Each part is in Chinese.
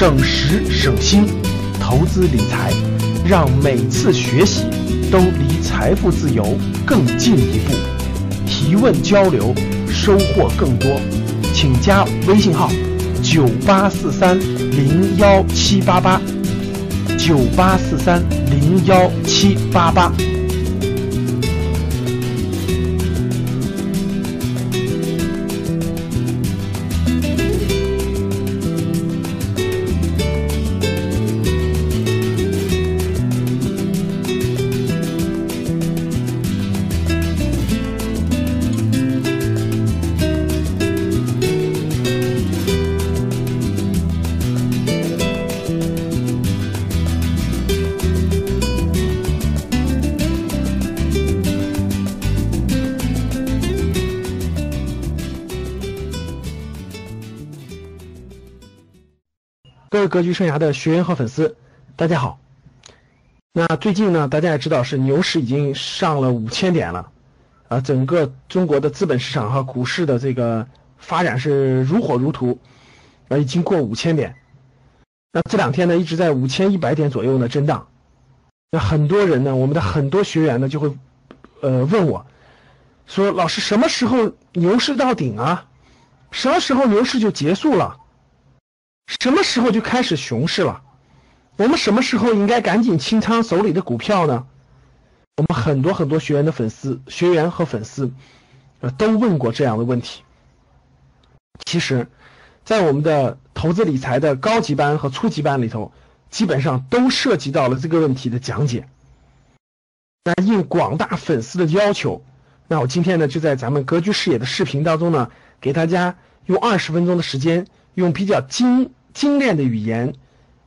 省时省心，投资理财，让每次学习都离财富自由更进一步。提问交流，收获更多，请加微信号：九八四三零幺七八八，九八四三零幺七八八。各位格局生涯的学员和粉丝，大家好。那最近呢，大家也知道是牛市已经上了五千点了，啊，整个中国的资本市场和股市的这个发展是如火如荼，啊，已经过五千点。那这两天呢，一直在五千一百点左右呢震荡。那很多人呢，我们的很多学员呢就会，呃，问我，说老师什么时候牛市到顶啊？什么时候牛市就结束了？什么时候就开始熊市了？我们什么时候应该赶紧清仓手里的股票呢？我们很多很多学员的粉丝、学员和粉丝，呃，都问过这样的问题。其实，在我们的投资理财的高级班和初级班里头，基本上都涉及到了这个问题的讲解。那应广大粉丝的要求，那我今天呢，就在咱们格局视野的视频当中呢，给大家用二十分钟的时间，用比较精。精炼的语言，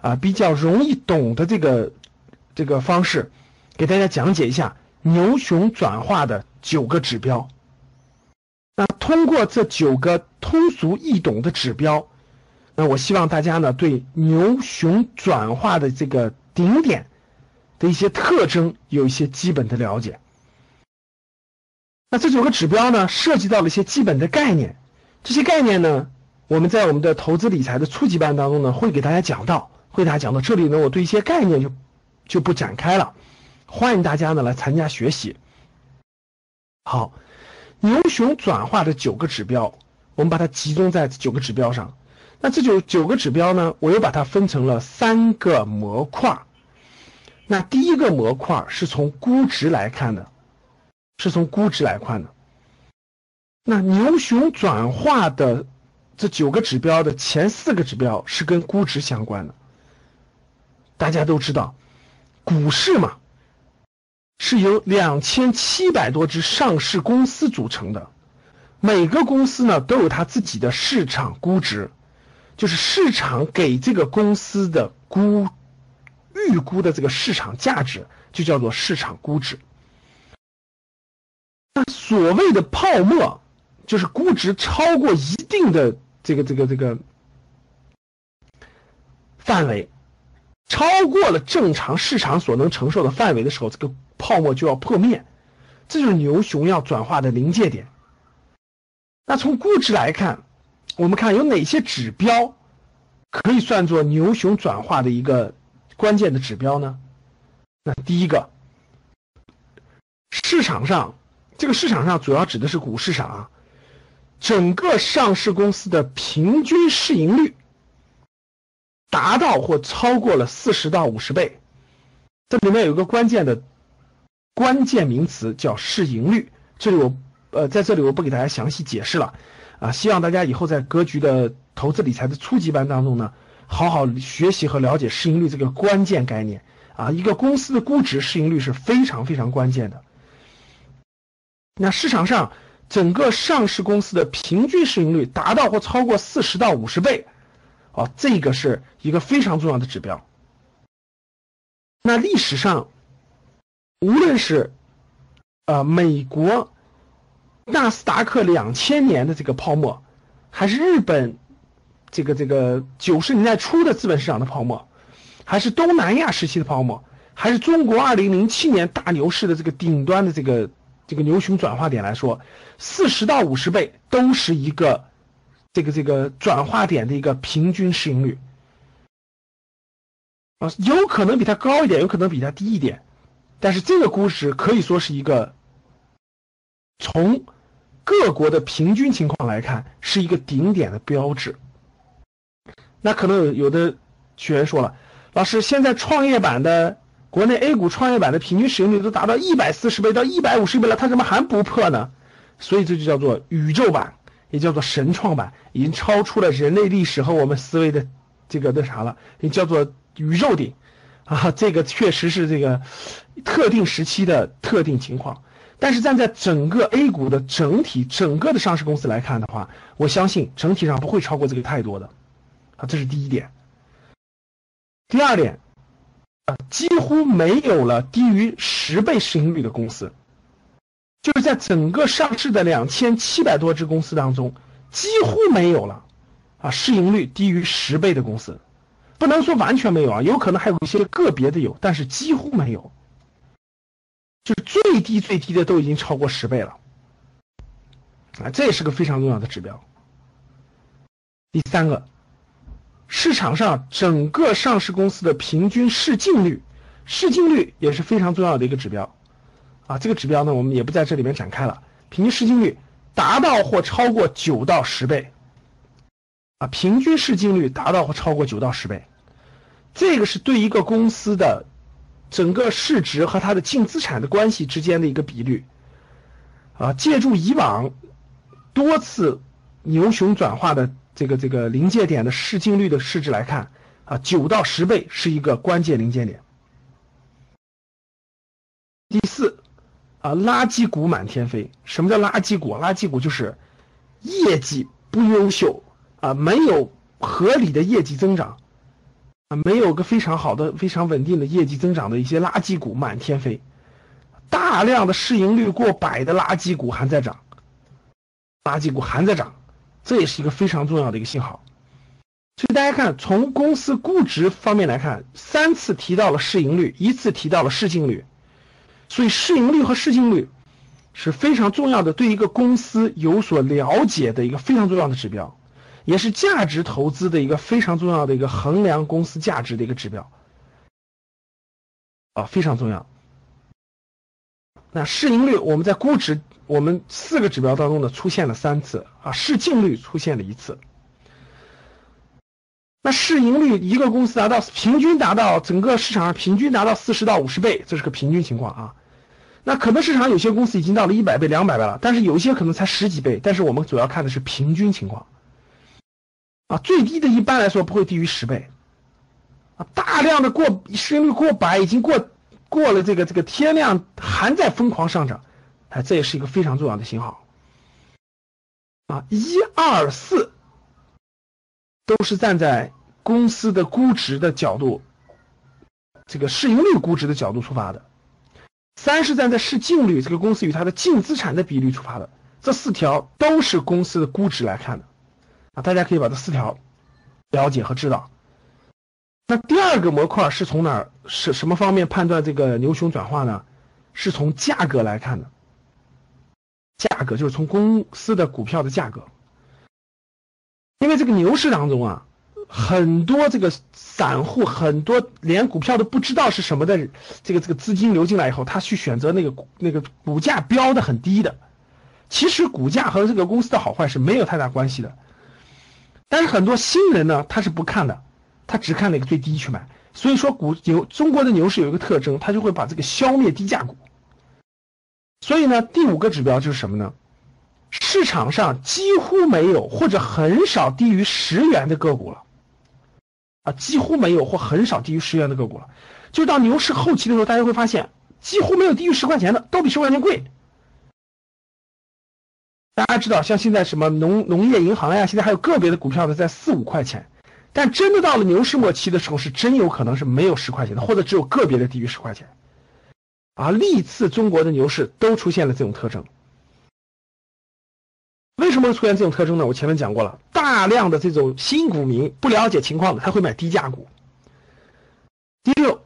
啊，比较容易懂的这个这个方式，给大家讲解一下牛熊转化的九个指标。那通过这九个通俗易懂的指标，那我希望大家呢对牛熊转化的这个顶点的一些特征有一些基本的了解。那这九个指标呢，涉及到了一些基本的概念，这些概念呢。我们在我们的投资理财的初级班当中呢，会给大家讲到，会给大家讲到这里呢，我对一些概念就就不展开了，欢迎大家呢来参加学习。好，牛熊转化的九个指标，我们把它集中在九个指标上。那这九九个指标呢，我又把它分成了三个模块。那第一个模块是从估值来看的，是从估值来看的。那牛熊转化的。这九个指标的前四个指标是跟估值相关的。大家都知道，股市嘛，是由两千七百多只上市公司组成的，每个公司呢都有它自己的市场估值，就是市场给这个公司的估预估的这个市场价值，就叫做市场估值。那所谓的泡沫，就是估值超过一定的。这个这个这个范围超过了正常市场所能承受的范围的时候，这个泡沫就要破灭，这就是牛熊要转化的临界点。那从估值来看，我们看有哪些指标可以算作牛熊转化的一个关键的指标呢？那第一个，市场上这个市场上主要指的是股市上啊。整个上市公司的平均市盈率达到或超过了四十到五十倍，这里面有一个关键的关键名词叫市盈率。这里我呃在这里我不给大家详细解释了啊，希望大家以后在格局的投资理财的初级班当中呢，好好学习和了解市盈率这个关键概念啊。一个公司的估值市盈率是非常非常关键的。那市场上。整个上市公司的平均市盈率达到或超过四十到五十倍，哦，这个是一个非常重要的指标。那历史上，无论是呃美国纳斯达克两千年的这个泡沫，还是日本这个这个九十年代初的资本市场的泡沫，还是东南亚时期的泡沫，还是中国二零零七年大牛市的这个顶端的这个。这个牛熊转化点来说，四十到五十倍都是一个这个这个转化点的一个平均市盈率。啊，有可能比它高一点，有可能比它低一点，但是这个估值可以说是一个从各国的平均情况来看是一个顶点的标志。那可能有有的学员说了，老师，现在创业板的国内 A 股创业板的平均市盈率都达到一百四十倍到一百五十倍了，它怎么还不破呢？所以这就叫做宇宙版，也叫做神创版，已经超出了人类历史和我们思维的这个那啥了，也叫做。宇宙顶，啊，这个确实是这个特定时期的特定情况，但是站在整个 A 股的整体整个的上市公司来看的话，我相信整体上不会超过这个太多的，啊，这是第一点。第二点，啊几乎没有了低于十倍市盈率的公司，就是在整个上市的两千七百多只公司当中，几乎没有了，啊，市盈率低于十倍的公司。不能说完全没有啊，有可能还有一些个别的有，但是几乎没有，就是最低最低的都已经超过十倍了，啊，这也是个非常重要的指标。第三个，市场上整个上市公司的平均市净率，市净率也是非常重要的一个指标，啊，这个指标呢我们也不在这里面展开了，平均市净率达到或超过九到十倍。啊，平均市净率达到或超过九到十倍，这个是对一个公司的整个市值和它的净资产的关系之间的一个比率。啊，借助以往多次牛熊转化的这个这个临界点的市净率的市值来看，啊，九到十倍是一个关键临界点。第四，啊，垃圾股满天飞。什么叫垃圾股？垃圾股就是业绩不优秀。啊，没有合理的业绩增长，啊，没有个非常好的、非常稳定的业绩增长的一些垃圾股满天飞，大量的市盈率过百的垃圾股还在涨，垃圾股还在涨，这也是一个非常重要的一个信号。所以大家看，从公司估值方面来看，三次提到了市盈率，一次提到了市净率，所以市盈率和市净率是非常重要的，对一个公司有所了解的一个非常重要的指标。也是价值投资的一个非常重要的一个衡量公司价值的一个指标，啊，非常重要。那市盈率，我们在估值，我们四个指标当中呢出现了三次，啊，市净率出现了一次。那市盈率，一个公司达到平均达到整个市场上平均达到四十到五十倍，这是个平均情况啊。那可能市场有些公司已经到了一百倍、两百倍了，但是有一些可能才十几倍，但是我们主要看的是平均情况。啊，最低的一般来说不会低于十倍，啊，大量的过市盈率过百，已经过过了这个这个天量，还在疯狂上涨，哎，这也是一个非常重要的信号。啊，一二四都是站在公司的估值的角度，这个市盈率估值的角度出发的，三是站在市净率这个公司与它的净资产的比率出发的，这四条都是公司的估值来看的。啊，大家可以把这四条了解和知道。那第二个模块是从哪是什么方面判断这个牛熊转化呢？是从价格来看的。价格就是从公司的股票的价格。因为这个牛市当中啊，很多这个散户，很多连股票都不知道是什么的这个这个资金流进来以后，他去选择那个那个股价标的很低的。其实股价和这个公司的好坏是没有太大关系的。但是很多新人呢，他是不看的，他只看那个最低去买。所以说，股牛中国的牛市有一个特征，他就会把这个消灭低价股。所以呢，第五个指标就是什么呢？市场上几乎没有或者很少低于十元的个股了，啊，几乎没有或很少低于十元的个股了。就到牛市后期的时候，大家会发现几乎没有低于十块钱的，都比十块钱贵。大家知道，像现在什么农农业银行呀，现在还有个别的股票呢，在四五块钱，但真的到了牛市末期的时候，是真有可能是没有十块钱的，或者只有个别的低于十块钱。啊，历次中国的牛市都出现了这种特征。为什么会出现这种特征呢？我前面讲过了，大量的这种新股民不了解情况的，他会买低价股。第六，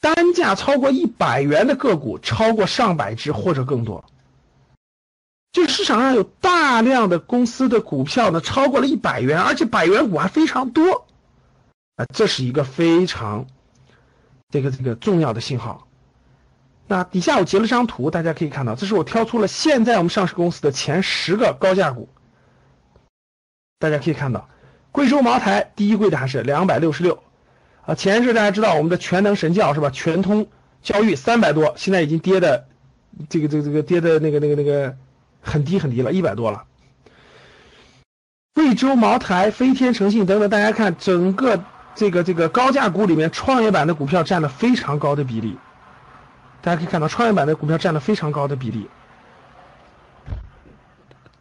单价超过一百元的个股超过上百只或者更多。就市场上有大量的公司的股票呢，超过了一百元，而且百元股还非常多，啊，这是一个非常这个这个重要的信号。那底下我截了张图，大家可以看到，这是我挑出了现在我们上市公司的前十个高价股。大家可以看到，贵州茅台第一贵的还是两百六十六啊。前一阵大家知道我们的全能神教是吧？全通教育三百多，现在已经跌的这个这个这个跌的那个那个那个很低很低了，一百多了。贵州茅台、飞天诚信等等，大家看整个这个这个高价股里面，创业板的股票占了非常高的比例。大家可以看到，创业板的股票占了非常高的比例。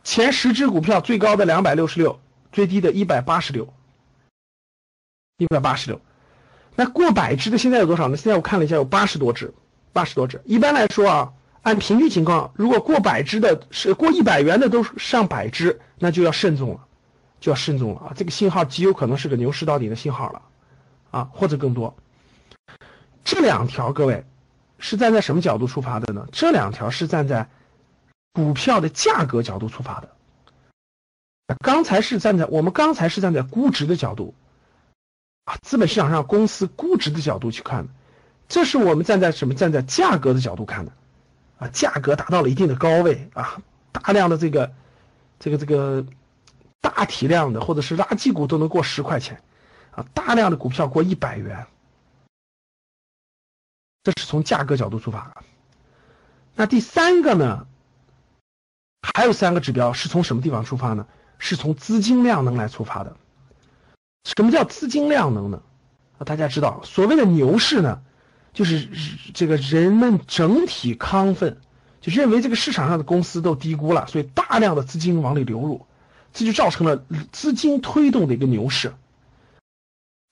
前十只股票最高的两百六十六，最低的一百八十六，一百八十六。那过百只的现在有多少呢？现在我看了一下，有八十多只，八十多只。一般来说啊，按平均情况，如果过百只的是过一百元的都上百只，那就要慎重了。就要慎重了啊！这个信号极有可能是个牛市到底的信号了，啊，或者更多。这两条各位是站在什么角度出发的呢？这两条是站在股票的价格角度出发的。刚才是站在我们刚才是站在估值的角度，啊，资本市场上公司估值的角度去看的。这是我们站在什么？站在价格的角度看的，啊，价格达到了一定的高位啊，大量的这个这个这个。大体量的或者是垃圾股都能过十块钱，啊，大量的股票过一百元，这是从价格角度出发。那第三个呢？还有三个指标是从什么地方出发呢？是从资金量能来出发的。什么叫资金量能呢？啊，大家知道，所谓的牛市呢，就是这个人们整体亢奋，就认为这个市场上的公司都低估了，所以大量的资金往里流入。这就造成了资金推动的一个牛市，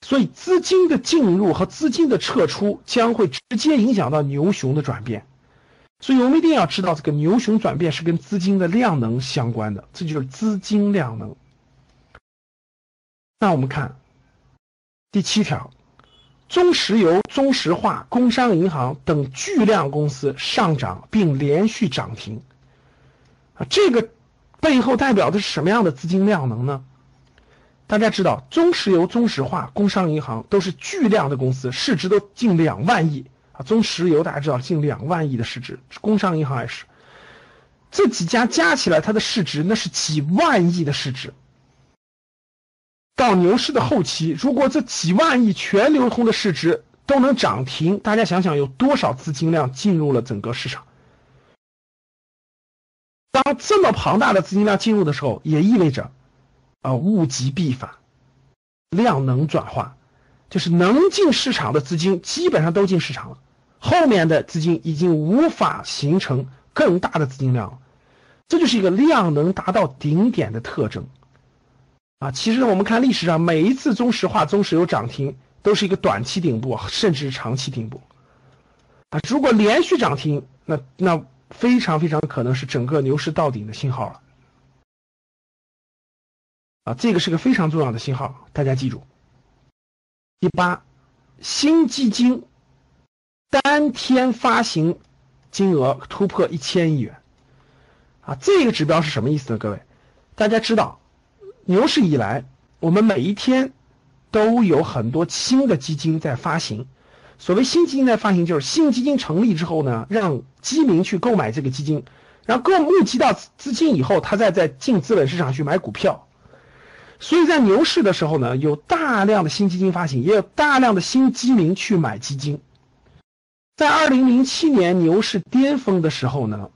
所以资金的进入和资金的撤出将会直接影响到牛熊的转变，所以我们一定要知道这个牛熊转变是跟资金的量能相关的，这就是资金量能。那我们看第七条，中石油、中石化、工商银行等巨量公司上涨并连续涨停，啊，这个。背后代表的是什么样的资金量能呢？大家知道，中石油、中石化、工商银行都是巨量的公司，市值都近两万亿啊。中石油大家知道近两万亿的市值，工商银行也是，这几家加起来它的市值那是几万亿的市值。到牛市的后期，如果这几万亿全流通的市值都能涨停，大家想想有多少资金量进入了整个市场？当这么庞大的资金量进入的时候，也意味着，啊，物极必反，量能转化，就是能进市场的资金基本上都进市场了，后面的资金已经无法形成更大的资金量了，这就是一个量能达到顶点的特征，啊，其实我们看历史上每一次中石化、中石油涨停都是一个短期顶部，甚至是长期顶部，啊，如果连续涨停，那那。非常非常可能是整个牛市到顶的信号了，啊，这个是个非常重要的信号，大家记住。第八，新基金单天发行金额突破一千亿元，啊，这个指标是什么意思呢？各位，大家知道，牛市以来，我们每一天都有很多新的基金在发行。所谓新基金在发行，就是新基金成立之后呢，让基民去购买这个基金，然后购募集到资金以后，他再在进资本市场去买股票。所以在牛市的时候呢，有大量的新基金发行，也有大量的新基民去买基金。在二零零七年牛市巅峰的时候呢，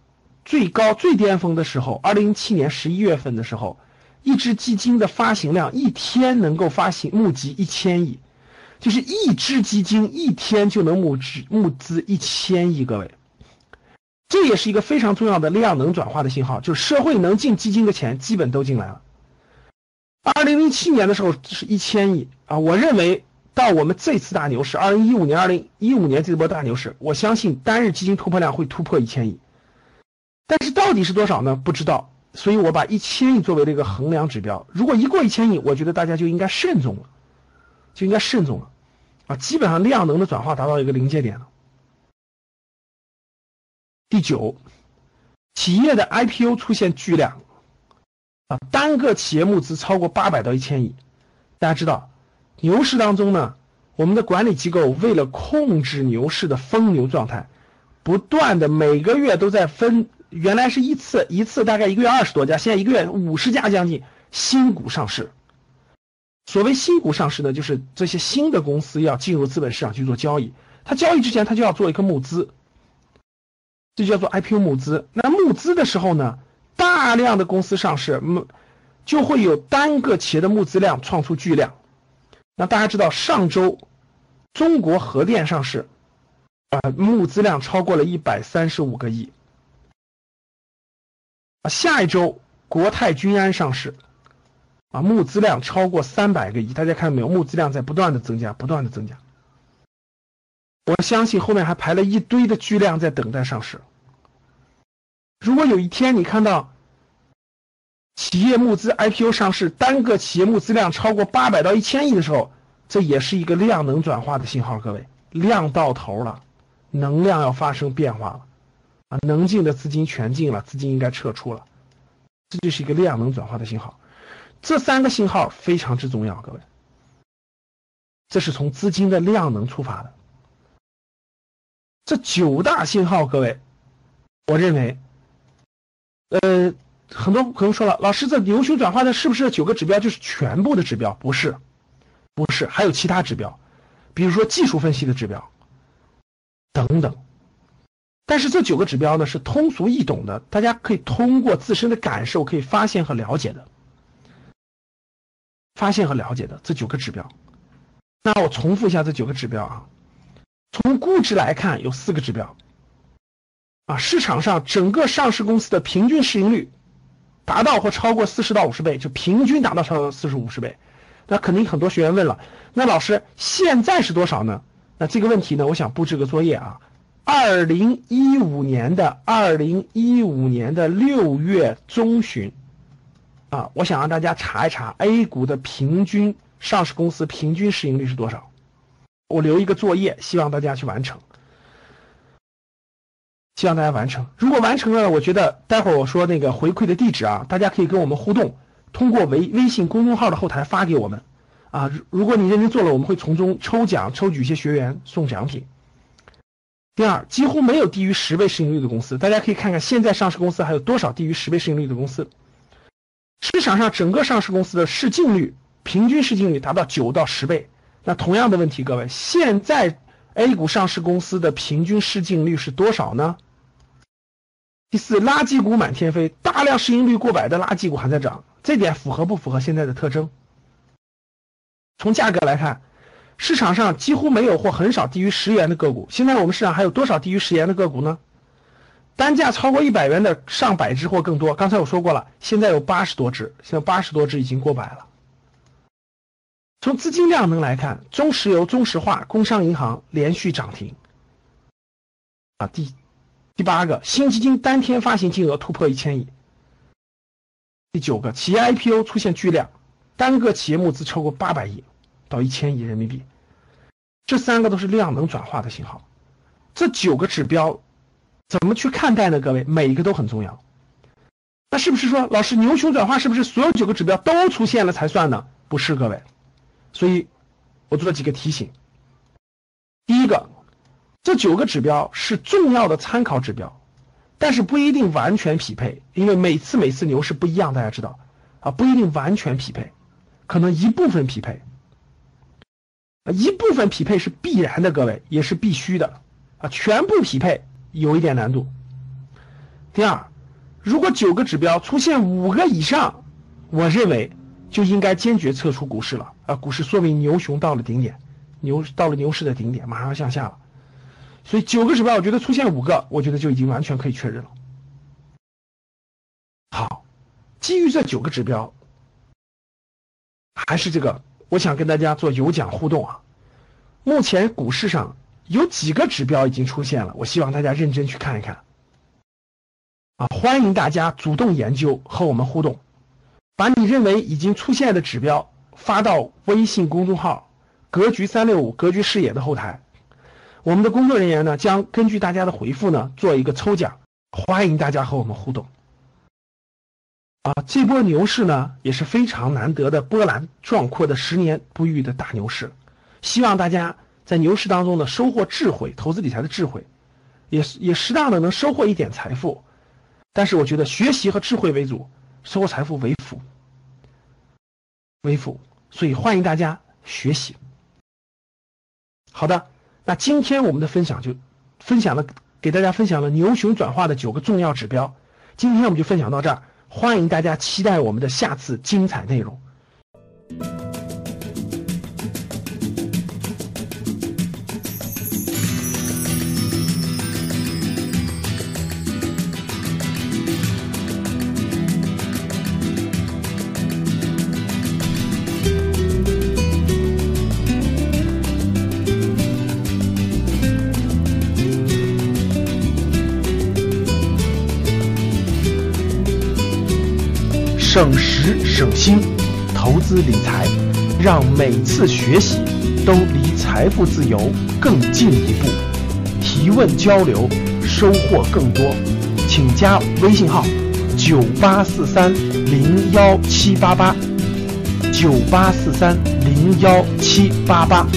最高最巅峰的时候，二零零七年十一月份的时候，一只基金的发行量一天能够发行募集一千亿。就是一只基金一天就能募资募资一千亿，各位，这也是一个非常重要的量能转化的信号，就是社会能进基金的钱基本都进来了。二零零七年的时候是一千亿啊，我认为到我们这次大牛市，二零一五年、二零一五年这波大牛市，我相信单日基金突破量会突破一千亿，但是到底是多少呢？不知道，所以我把一千亿作为了一个衡量指标，如果一过一千亿，我觉得大家就应该慎重了。就应该慎重了，啊，基本上量能的转化达到一个临界点了。第九，企业的 IPO 出现巨量，啊，单个企业募资超过八百到一千亿。大家知道，牛市当中呢，我们的管理机构为了控制牛市的疯牛状态，不断的每个月都在分，原来是一次一次大概一个月二十多家，现在一个月五十家将近新股上市。所谓新股上市呢，就是这些新的公司要进入资本市场去做交易，它交易之前它就要做一个募资，这叫做 IPO 募资。那募资的时候呢，大量的公司上市，募就会有单个企业的募资量创出巨量。那大家知道上周。中国核电上市，啊，募资量超过了一百三十五个亿。啊，下一周国泰君安上市，啊，募资量超过三百个亿。大家看到没有？募资量在不断的增加，不断的增加。我相信后面还排了一堆的巨量在等待上市。如果有一天你看到企业募资 IPO 上市，单个企业募资量超过八百到一千亿的时候，这也是一个量能转化的信号，各位，量到头了，能量要发生变化了，啊，能进的资金全进了，资金应该撤出了，这就是一个量能转化的信号。这三个信号非常之重要，各位，这是从资金的量能出发的。这九大信号，各位，我认为，呃，很多朋友说了，老师，这牛熊转化的是不是九个指标就是全部的指标？不是。不是，还有其他指标，比如说技术分析的指标等等。但是这九个指标呢是通俗易懂的，大家可以通过自身的感受可以发现和了解的，发现和了解的这九个指标。那我重复一下这九个指标啊。从估值来看，有四个指标啊，市场上整个上市公司的平均市盈率达到或超过四十到五十倍，就平均达到超过四十五十倍。那肯定很多学员问了，那老师现在是多少呢？那这个问题呢，我想布置个作业啊。二零一五年的二零一五年的六月中旬，啊，我想让大家查一查 A 股的平均上市公司平均市盈率是多少。我留一个作业，希望大家去完成，希望大家完成。如果完成了，我觉得待会儿我说那个回馈的地址啊，大家可以跟我们互动。通过微微信公众号的后台发给我们，啊，如果你认真做了，我们会从中抽奖抽取一些学员送奖品。第二，几乎没有低于十倍市盈率的公司，大家可以看看现在上市公司还有多少低于十倍市盈率的公司。市场上整个上市公司的市净率平均市净率达到九到十倍。那同样的问题，各位，现在 A 股上市公司的平均市净率是多少呢？第四，垃圾股满天飞，大量市盈率过百的垃圾股还在涨。这点符合不符合现在的特征？从价格来看，市场上几乎没有或很少低于十元的个股。现在我们市场还有多少低于十元的个股呢？单价超过一百元的上百只或更多。刚才我说过了，现在有八十多只，现在八十多只已经过百了。从资金量能来看，中石油、中石化、工商银行连续涨停。啊，第第八个，新基金单天发行金额突破一千亿。第九个，企业 IPO 出现巨量，单个企业募资超过八百亿到一千亿人民币，这三个都是量能转化的信号。这九个指标怎么去看待呢？各位，每一个都很重要。那是不是说，老师牛熊转化是不是所有九个指标都出现了才算呢？不是，各位。所以，我做了几个提醒。第一个，这九个指标是重要的参考指标。但是不一定完全匹配，因为每次每次牛市不一样，大家知道啊，不一定完全匹配，可能一部分匹配，啊，一部分匹配是必然的，各位也是必须的，啊，全部匹配有一点难度。第二，如果九个指标出现五个以上，我认为就应该坚决撤出股市了，啊，股市说明牛熊到了顶点，牛到了牛市的顶点，马上要向下了。所以九个指标，我觉得出现五个，我觉得就已经完全可以确认了。好，基于这九个指标，还是这个，我想跟大家做有奖互动啊。目前股市上有几个指标已经出现了，我希望大家认真去看一看。啊，欢迎大家主动研究和我们互动，把你认为已经出现的指标发到微信公众号“格局三六五格局视野”的后台。我们的工作人员呢，将根据大家的回复呢，做一个抽奖，欢迎大家和我们互动。啊，这波牛市呢，也是非常难得的波澜壮阔的十年不遇的大牛市，希望大家在牛市当中呢收获智慧，投资理财的智慧，也也适当的能收获一点财富。但是我觉得学习和智慧为主，收获财富为辅，为辅。所以欢迎大家学习。好的，那今天我们的分享就分享了，给大家分享了牛熊转化的九个重要指标。今天我们就分享到这儿，欢迎大家期待我们的下次精彩内容。省心，投资理财，让每次学习都离财富自由更进一步。提问交流，收获更多，请加微信号：九八四三零幺七八八，九八四三零幺七八八。